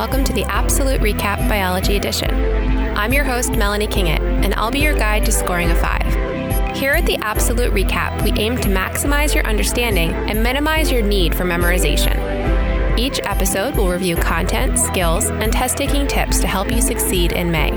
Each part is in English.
welcome to the APsolute Recap Biology Edition. I'm your host, Melanie Kingett, and I'll be your guide to scoring a five. Here at the APsolute Recap, we aim to maximize your understanding and minimize your need for memorization. Each episode will review content, skills, and test taking tips to help you succeed in May.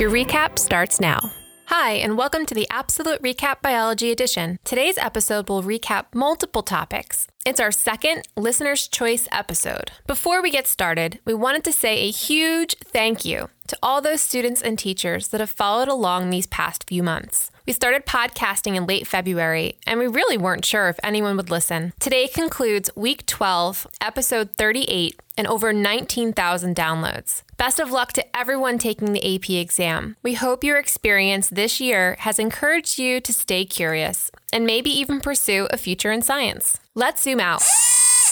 Your recap starts now. Hi, and welcome to the APsolute Recap Biology Edition. Today's episode will recap multiple topics. It's our second Listener's Choice episode. Before we get started, we wanted to say a huge thank you to all those students and teachers that have followed along these past few months. We started podcasting in late February, and we really weren't sure if anyone would listen. Today concludes week 12, episode 38, and over 19,000 downloads. Best of luck to everyone taking the AP exam. We hope your experience this year has encouraged you to stay curious and maybe even pursue a future in science. Let's zoom out.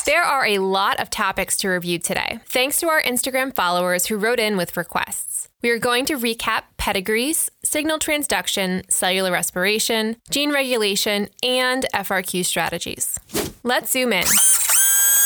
There are a lot of topics to review today, thanks to our Instagram followers who wrote in with requests. We are going to recap pedigrees, signal transduction, cellular respiration, gene regulation, and FRQ strategies. Let's zoom in.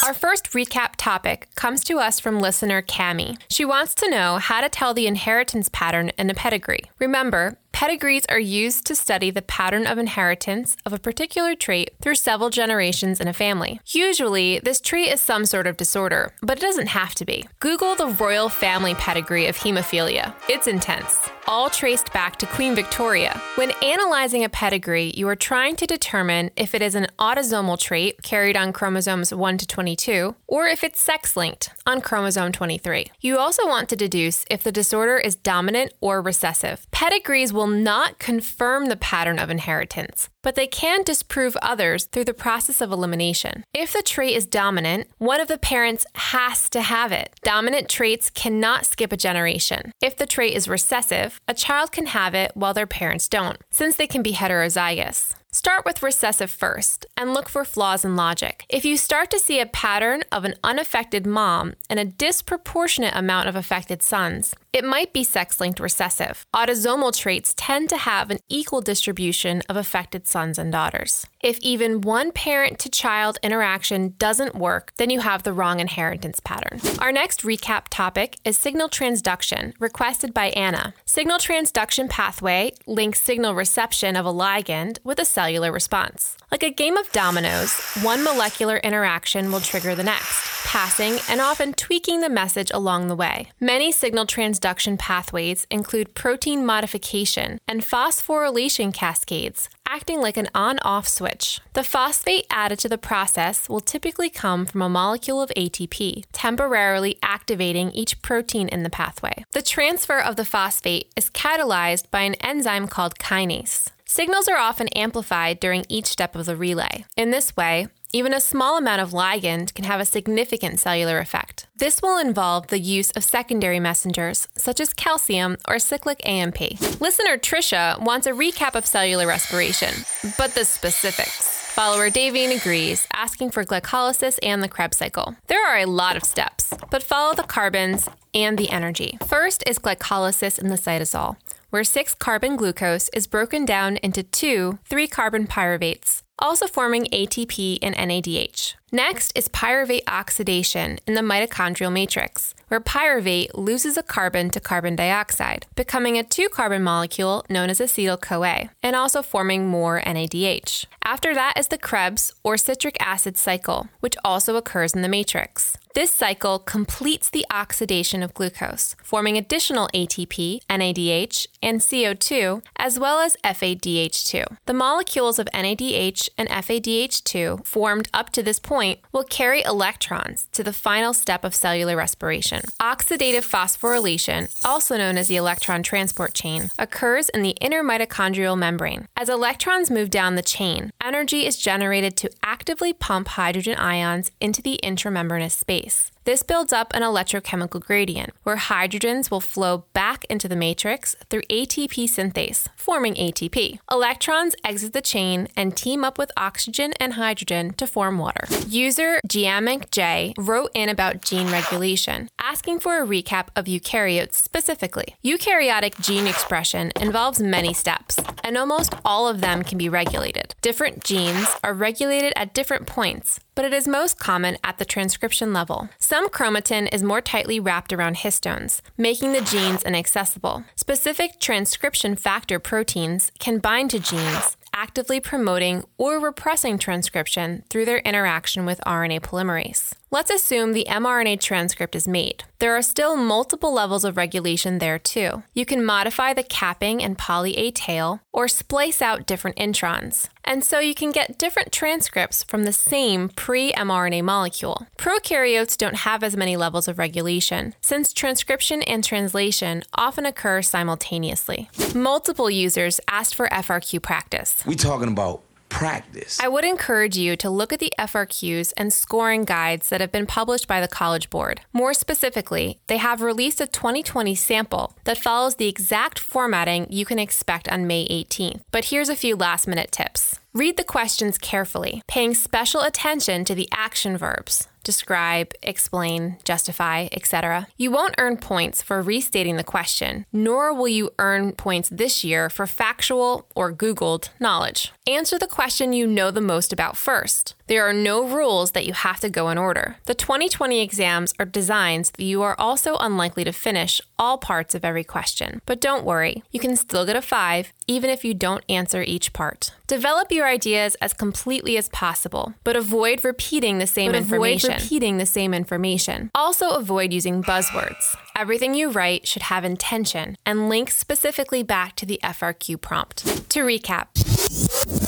Our first recap topic comes to us from listener Cami. She wants to know how to tell the inheritance pattern in a pedigree. Remember, Pedigrees are used to study the pattern of inheritance of a particular trait through several generations in a family. Usually, this trait is some sort of disorder, but it doesn't have to be. Google the royal family pedigree of hemophilia. It's intense, all traced back to Queen Victoria. When analyzing a pedigree, you are trying to determine if it is an autosomal trait carried on chromosomes 1 to 22 or if it's sex linked on chromosome 23. You also want to deduce if the disorder is dominant or recessive. Pedigrees will will not confirm the pattern of inheritance, but they can disprove others through the process of elimination. If the trait is dominant, one of the parents has to have it. Dominant traits cannot skip a generation. If the trait is recessive, a child can have it while their parents don't, since they can be heterozygous. Start with recessive first and look for flaws in logic. If you start to see a pattern of an unaffected mom and a disproportionate amount of affected sons, it might be sex linked recessive. Autosomal traits tend to have an equal distribution of affected sons and daughters. If even one parent to child interaction doesn't work, then you have the wrong inheritance pattern. Our next recap topic is signal transduction, requested by Anna. Signal transduction pathway links signal reception of a ligand with a cellular response. Like a game of dominoes, one molecular interaction will trigger the next, passing and often tweaking the message along the way. Many signal transduction pathways include protein modification and phosphorylation cascades, acting like an on off switch. The phosphate added to the process will typically come from a molecule of ATP, temporarily activating each protein in the pathway. The transfer of the phosphate is catalyzed by an enzyme called kinase. Signals are often amplified during each step of the relay. In this way, even a small amount of ligand can have a significant cellular effect. This will involve the use of secondary messengers, such as calcium or cyclic AMP. Listener Trisha wants a recap of cellular respiration, but the specifics. Follower Davine agrees, asking for glycolysis and the Krebs cycle. There are a lot of steps, but follow the carbons and the energy. First is glycolysis in the cytosol, where 6 carbon glucose is broken down into two 3 carbon pyruvates also forming ATP and NADH. Next is pyruvate oxidation in the mitochondrial matrix, where pyruvate loses a carbon to carbon dioxide, becoming a two carbon molecule known as acetyl CoA, and also forming more NADH. After that is the Krebs or citric acid cycle, which also occurs in the matrix. This cycle completes the oxidation of glucose, forming additional ATP, NADH, and CO2, as well as FADH2. The molecules of NADH and FADH2 formed up to this point will carry electrons to the final step of cellular respiration. Oxidative phosphorylation, also known as the electron transport chain, occurs in the inner mitochondrial membrane. As electrons move down the chain, energy is generated to actively pump hydrogen ions into the intramembranous space. This builds up an electrochemical gradient, where hydrogens will flow back into the matrix through ATP synthase, forming ATP. Electrons exit the chain and team up with oxygen and hydrogen to form water. User Giamic J wrote in about gene regulation, asking for a recap of eukaryotes specifically. Eukaryotic gene expression involves many steps, and almost all of them can be regulated. Different different genes are regulated at different points, but it is most common at the transcription level. Some chromatin is more tightly wrapped around histones, making the genes inaccessible. Specific transcription factor proteins can bind to genes actively promoting or repressing transcription through their interaction with RNA polymerase. Let's assume the mRNA transcript is made. There are still multiple levels of regulation there too. You can modify the capping and poly A tail or splice out different introns. And so you can get different transcripts from the same pre mRNA molecule. Prokaryotes don't have as many levels of regulation, since transcription and translation often occur simultaneously. Multiple users asked for FRQ practice. We talking about practice. I would encourage you to look at the FRQs and scoring guides that have been published by the College Board. More specifically, they have released a 2020 sample that follows the exact formatting you can expect on May 18th. But here's a few last minute tips. Read the questions carefully, paying special attention to the action verbs describe, explain, justify, etc. You won't earn points for restating the question, nor will you earn points this year for factual or Googled knowledge. Answer the question you know the most about first. There are no rules that you have to go in order. The 2020 exams are designed so that you are also unlikely to finish all parts of every question. But don't worry, you can still get a 5 even if you don't answer each part. Develop your ideas as completely as possible, but avoid repeating the same But avoid repeating the same information. Also avoid using buzzwords. Everything you write should have intention and link specifically back to the FRQ prompt. To recap,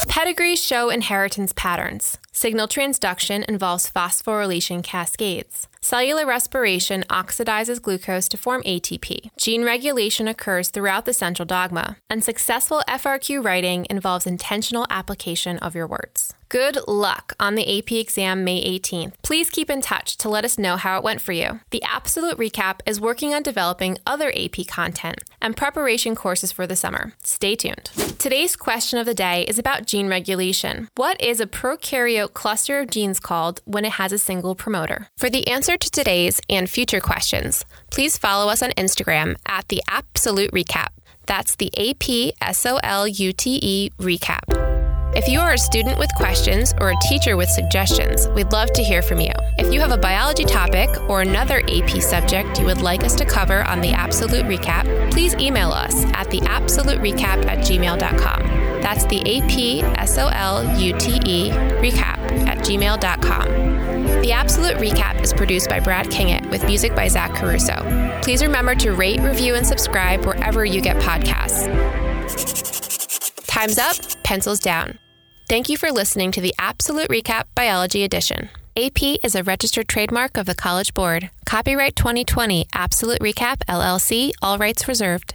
Pedigrees show inheritance patterns. Signal transduction involves phosphorylation cascades. Cellular respiration oxidizes glucose to form ATP. Gene regulation occurs throughout the central dogma, and successful FRQ writing involves intentional application of your words. Good luck on the AP exam May 18th. Please keep in touch to let us know how it went for you. The APsolute Recap is working on developing other AP content and preparation courses for the summer. Stay tuned. Today's question of the day is about gene regulation. What is a prokaryote cluster of genes called when it has a single promoter? For the answer to today's and future questions, please follow us on Instagram at the APsolute Recap. That's the A P S O L U T E recap. If you are a student with questions or a teacher with suggestions, we'd love to hear from you. If you have a biology topic or another AP subject you would like us to cover on the APsolute Recap, please email us at theapsoluterecap at gmail.com. That's the A-P-S-O-L-U-T-E recap at gmail.com. The APsolute Recap is produced by Brad Kingett with music by Zach Caruso. Please remember to rate, review, and subscribe wherever you get podcasts. Time's up, pencils down. Thank you for listening to the APsolute Recap Biology Edition. AP is a registered trademark of the College Board. Copyright 2020 APsolute Recap LLC, all rights reserved.